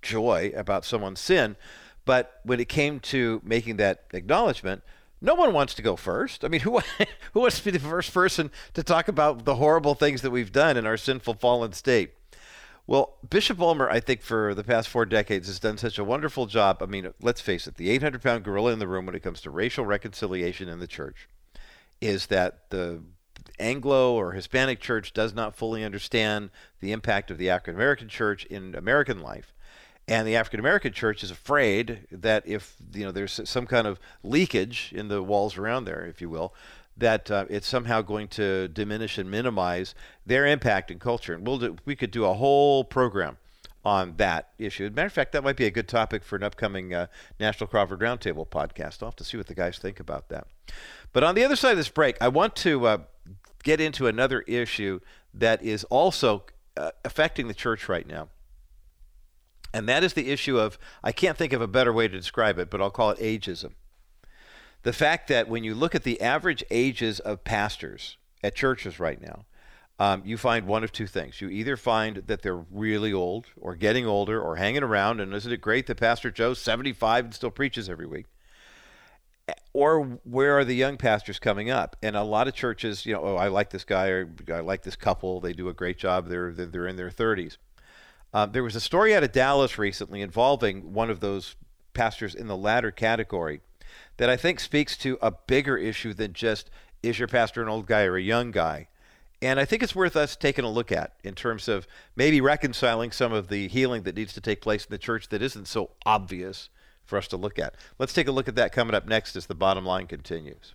joy about someone's sin. But when it came to making that acknowledgement, no one wants to go first. I mean, who who wants to be the first person to talk about the horrible things that we've done in our sinful fallen state? Well, Bishop Ulmer, I think, for the past four decades, has done such a wonderful job. I mean, let's face it, the 800 pound gorilla in the room when it comes to racial reconciliation in the church is that the Anglo or Hispanic church does not fully understand the impact of the African American church in American life and the African American church is afraid that if you know there's some kind of leakage in the walls around there, if you will, that uh, it's somehow going to diminish and minimize their impact in culture. And we'll do, we could do a whole program on that issue. As a matter of fact, that might be a good topic for an upcoming uh, National Crawford Roundtable podcast. I'll have to see what the guys think about that. But on the other side of this break, I want to uh, get into another issue that is also uh, affecting the church right now and that is the issue of, I can't think of a better way to describe it, but I'll call it ageism. The fact that when you look at the average ages of pastors at churches right now, um, you find one of two things. You either find that they're really old or getting older or hanging around, and isn't it great that Pastor Joe's 75 and still preaches every week? Or where are the young pastors coming up? And a lot of churches, you know, oh, I like this guy or I like this couple. They do a great job. They're, they're in their 30s. Uh, there was a story out of Dallas recently involving one of those pastors in the latter category that I think speaks to a bigger issue than just is your pastor an old guy or a young guy. And I think it's worth us taking a look at in terms of maybe reconciling some of the healing that needs to take place in the church that isn't so obvious for us to look at. Let's take a look at that coming up next as the bottom line continues.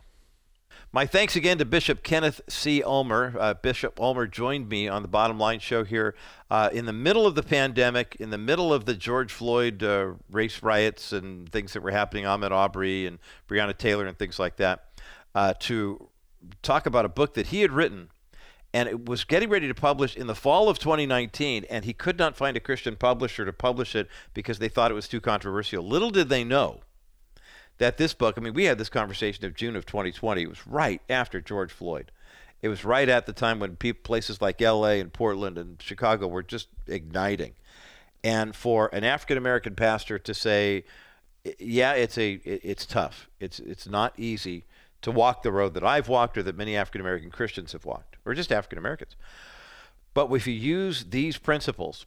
My thanks again to Bishop Kenneth C. Ulmer. Uh, Bishop Ulmer joined me on the Bottom Line show here uh, in the middle of the pandemic, in the middle of the George Floyd uh, race riots and things that were happening, Ahmaud Arbery and Breonna Taylor and things like that, uh, to talk about a book that he had written and it was getting ready to publish in the fall of 2019 and he could not find a christian publisher to publish it because they thought it was too controversial little did they know that this book, I mean, we had this conversation of June of 2020. It was right after George Floyd. It was right at the time when places like LA and Portland and Chicago were just igniting. And for an African American pastor to say, yeah, it's a it's tough. It's it's not easy to walk the road that I've walked or that many African American Christians have walked, or just African Americans. But if you use these principles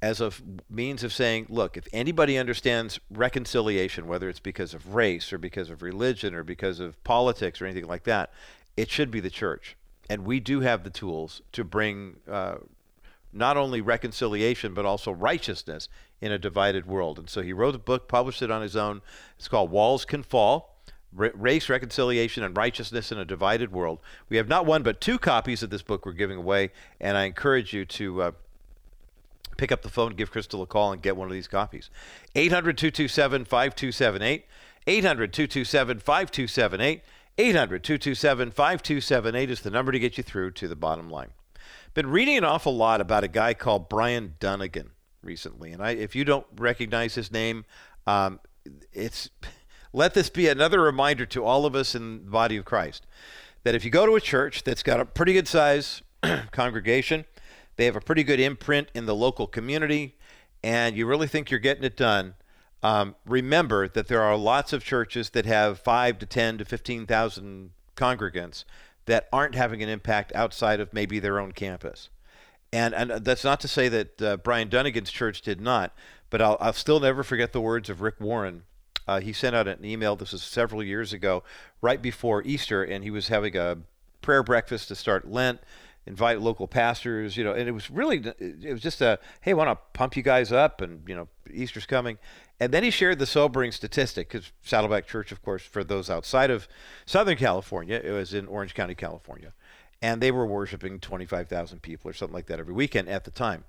as a means of saying, look, if anybody understands reconciliation, whether it's because of race or because of religion or because of politics or anything like that, it should be the church. And we do have the tools to bring uh, not only reconciliation, but also righteousness in a divided world. And so he wrote a book, published it on his own. It's called Walls Can Fall Race, Reconciliation, and Righteousness in a Divided World. We have not one, but two copies of this book we're giving away. And I encourage you to. Uh, pick up the phone, give Crystal a call, and get one of these copies. 800 227 5278. 800 227 5278. 800 227 5278 is the number to get you through to the bottom line. Been reading an awful lot about a guy called Bryan Dunagan recently, and I, if you don't recognize his name, um, it's let this be another reminder to all of us in the body of Christ that if you go to a church that's got a pretty good size congregation, they have a pretty good imprint in the local community, and you really think you're getting it done. Um, remember that there are lots of churches that have five to ten to fifteen thousand congregants that aren't having an impact outside of maybe their own campus. And, and that's not to say that uh, Bryan Dunagan's church did not, but I'll, I'll still never forget the words of Rick Warren. Uh, he sent out an email, this was several years ago, right before Easter, and he was having a prayer breakfast to start Lent invite local pastors, you know, and it was really, it was just a, hey, want to pump you guys up and, you know, Easter's coming. And then he shared the sobering statistic because Saddleback Church, of course, for those outside of Southern California, it was in Orange County, California. And they were worshiping 25,000 people or something like that every weekend at the time.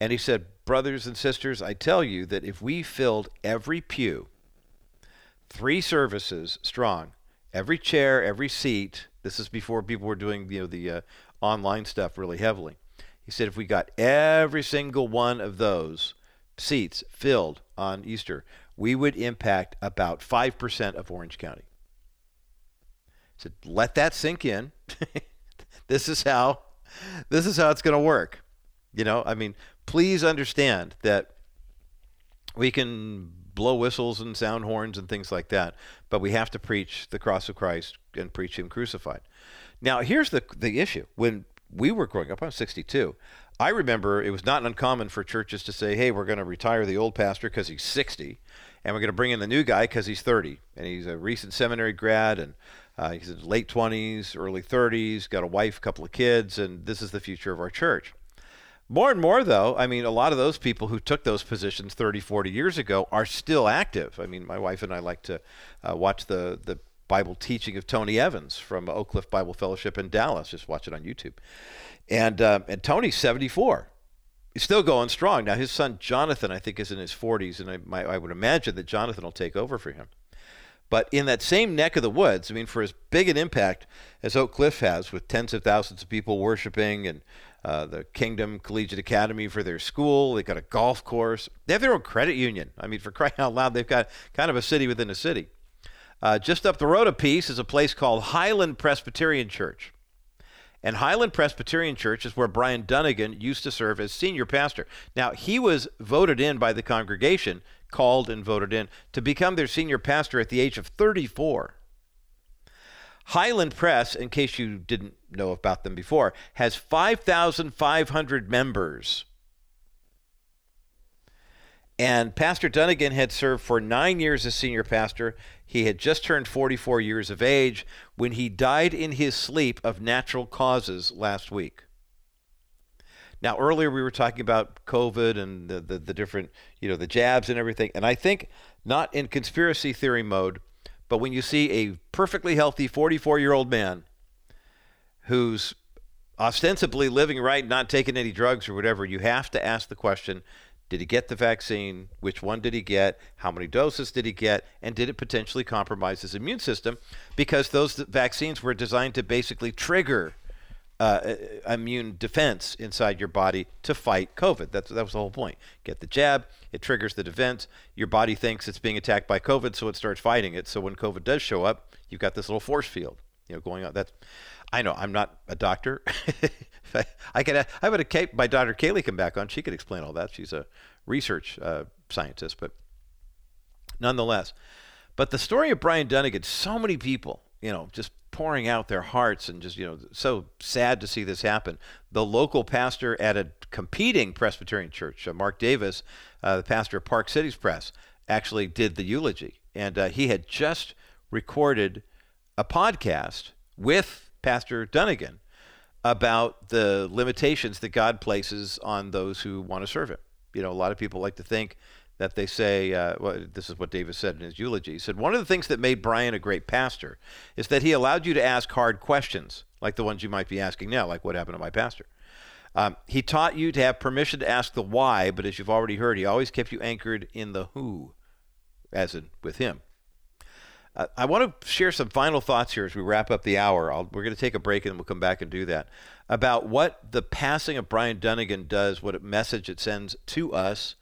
And he said, Brothers and sisters, I tell you that if we filled every pew, three services strong, every chair, every seat, this is before people were doing you know the uh, online stuff really heavily. He said if we got every single one of those seats filled on Easter, we would impact about 5% of Orange County. He said let that sink in. this is how this is how it's going to work. You know, I mean, please understand that we can blow whistles and sound horns and things like that, but we have to preach the cross of Christ and preach him crucified. Now, here's the the issue. When we were growing up, I'm 62. I remember it was not uncommon for churches to say, "Hey, we're going to retire the old pastor because he's 60, and we're going to bring in the new guy because he's 30, and he's a recent seminary grad, and uh, he's in his late 20s, early 30s, got a wife, couple of kids, and this is the future of our church." More and more, though, I mean, a lot of those people who took those positions 30, 40 years ago are still active. I mean, my wife and I like to uh, watch the, the Bible teaching of Tony Evans from Oak Cliff Bible Fellowship in Dallas. Just watch it on YouTube. And uh, and Tony's 74. He's still going strong. Now his son Jonathan, I think, is in his 40s, and I, my, I would imagine that Jonathan will take over for him. But in that same neck of the woods, I mean, for as big an impact as Oak Cliff has, with tens of thousands of people worshiping and uh, the Kingdom Collegiate Academy for their school, they've got a golf course, they have their own credit union. I mean, for crying out loud, they've got kind of a city within a city. Uh, just up the road a piece is a place called Highland Presbyterian Church. And Highland Presbyterian Church is where Bryan Dunagan used to serve as senior pastor. Now, he was voted in by the congregation, called and voted in, to become their senior pastor at the age of 34. Highland Press, in case you didn't know about them before, has 5,500 members. And Pastor Dunagan had served for nine years as senior pastor. He had just turned 44 years of age when he died in his sleep of natural causes last week. Now, earlier we were talking about COVID and the, the, the, different, you know, the jabs and everything. And I think not in conspiracy theory mode, but when you see a perfectly healthy 44 year old man who's ostensibly living right, not taking any drugs or whatever, you have to ask the question did he get the vaccine? Which one did he get? How many doses did he get? And did it potentially compromise his immune system? Because those vaccines were designed to basically trigger uh, immune defense inside your body to fight COVID. That's that was the whole point. Get the jab, it triggers the defense. Your body thinks it's being attacked by COVID, so it starts fighting it. So when COVID does show up, you've got this little force field, you know, going on. That's I know I'm not a doctor. I could I would have my daughter Kaylee come back on. She could explain all that. She's a research uh, scientist, but nonetheless. But the story of Bryan Dunagan, so many people, you know, just pouring out their hearts and just, you know, so sad to see this happen. The local pastor at a competing Presbyterian church, uh, Mark Davis, uh, the pastor of Park Cities Press, actually did the eulogy. And uh, he had just recorded a podcast with Pastor Dunagan about the limitations that God places on those who want to serve Him. You know, a lot of people like to think that they say, uh, well, this is what Davis said in his eulogy. He said, One of the things that made Bryan a great pastor is that he allowed you to ask hard questions, like the ones you might be asking now, like what happened to my pastor. Um, he taught you to have permission to ask the why, but as you've already heard, he always kept you anchored in the who, as in with him. I want to share some final thoughts here as we wrap up the hour. I'll, we're going to take a break and then we'll come back and do that about what the passing of Bryan Dunagan does, what a message it sends to us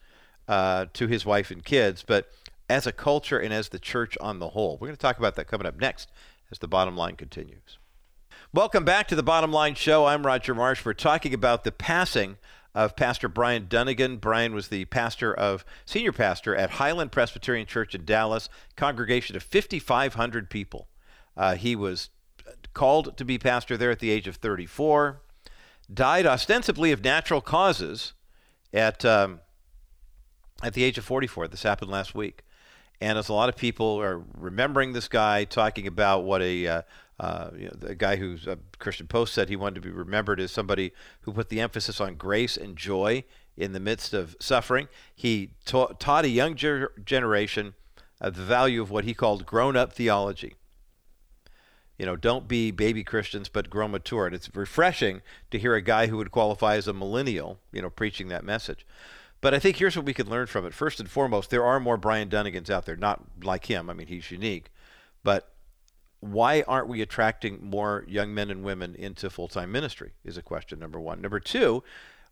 uh, to his wife and kids, but as a culture and as the church on the whole. We're going to talk about that coming up next as the bottom line continues. Welcome back to the Bottom Line Show. I'm Roger Marsh. We're talking about the passing of Pastor Bryan Dunagan. Bryan was the pastor of senior pastor at Highland Presbyterian Church in Dallas, congregation of 5,500 people. Uh, he was called to be pastor there at the age of 34. Died ostensibly of natural causes at um, at the age of 44. This happened last week. And as a lot of people are remembering this guy, talking about what a uh, uh, you know, the guy who's a Christian Post said he wanted to be remembered as somebody who put the emphasis on grace and joy in the midst of suffering. He ta- taught a young ger- generation the value of what he called grown-up theology. You know, don't be baby Christians, but grow mature. And it's refreshing to hear a guy who would qualify as a millennial, you know, preaching that message. But I think here's what we can learn from it. First and foremost, there are more Bryan Dunagans out there, not like him. I mean, he's unique. But why aren't we attracting more young men and women into full-time ministry is a question number 1. Number 2,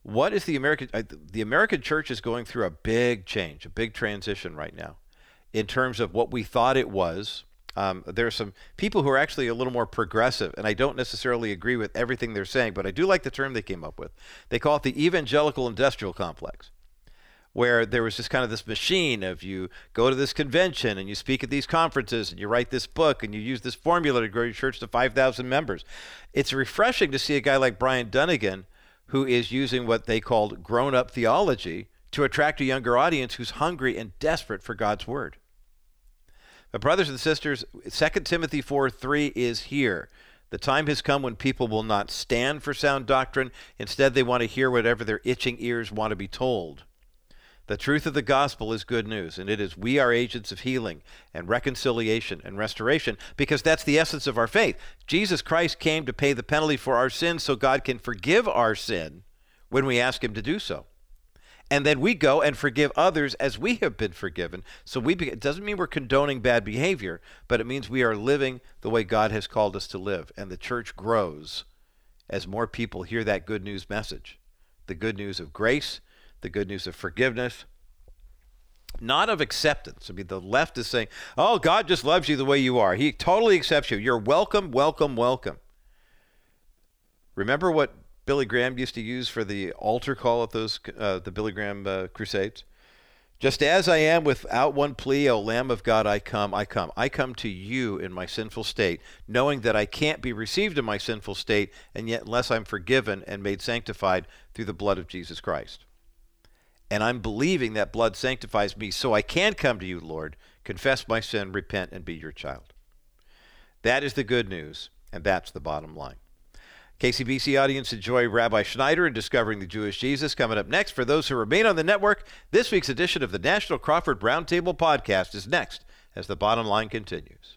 what is the American the American church is going through a big change, a big transition right now in terms of what we thought it was. Um, there are some people who are actually a little more progressive, and I don't necessarily agree with everything they're saying, but I do like the term they came up with. They call it the evangelical industrial complex where there was just kind of this machine of you go to this convention and you speak at these conferences and you write this book and you use this formula to grow your church to 5,000 members. It's refreshing to see a guy like Bryan Dunagan who is using what they called grown up theology to attract a younger audience who's hungry and desperate for God's word. But, brothers and sisters, 2 Timothy 4 3 is here. The time has come when people will not stand for sound doctrine. Instead, they want to hear whatever their itching ears want to be told. The truth of the gospel is good news, and it is we are agents of healing and reconciliation and restoration because that's the essence of our faith. Jesus Christ came to pay the penalty for our sins so God can forgive our sin when we ask Him to do so. And then we go and forgive others as we have been forgiven. So we be, it doesn't mean we're condoning bad behavior, but it means we are living the way God has called us to live. And the church grows as more people hear that good news message the good news of grace the good news of forgiveness, not of acceptance. I mean, the left is saying, oh, God just loves you the way you are. He totally accepts you. You're welcome, welcome, welcome. Remember what Billy Graham used to use for the altar call at those uh, the Billy Graham uh, crusades? Just as I am without one plea, O Lamb of God, I come, I come. I come to you in my sinful state, knowing that I can't be received in my sinful state, and yet unless I'm forgiven and made sanctified through the blood of Jesus Christ and I'm believing that blood sanctifies me so I can come to you, Lord, confess my sin, repent, and be your child. That is the good news, and that's the bottom line. KCBC audience, enjoy Rabbi Schneider and Discovering the Jewish Jesus. Coming up next, for those who remain on the network, this week's edition of the National Crawford Roundtable podcast is next as the bottom line continues.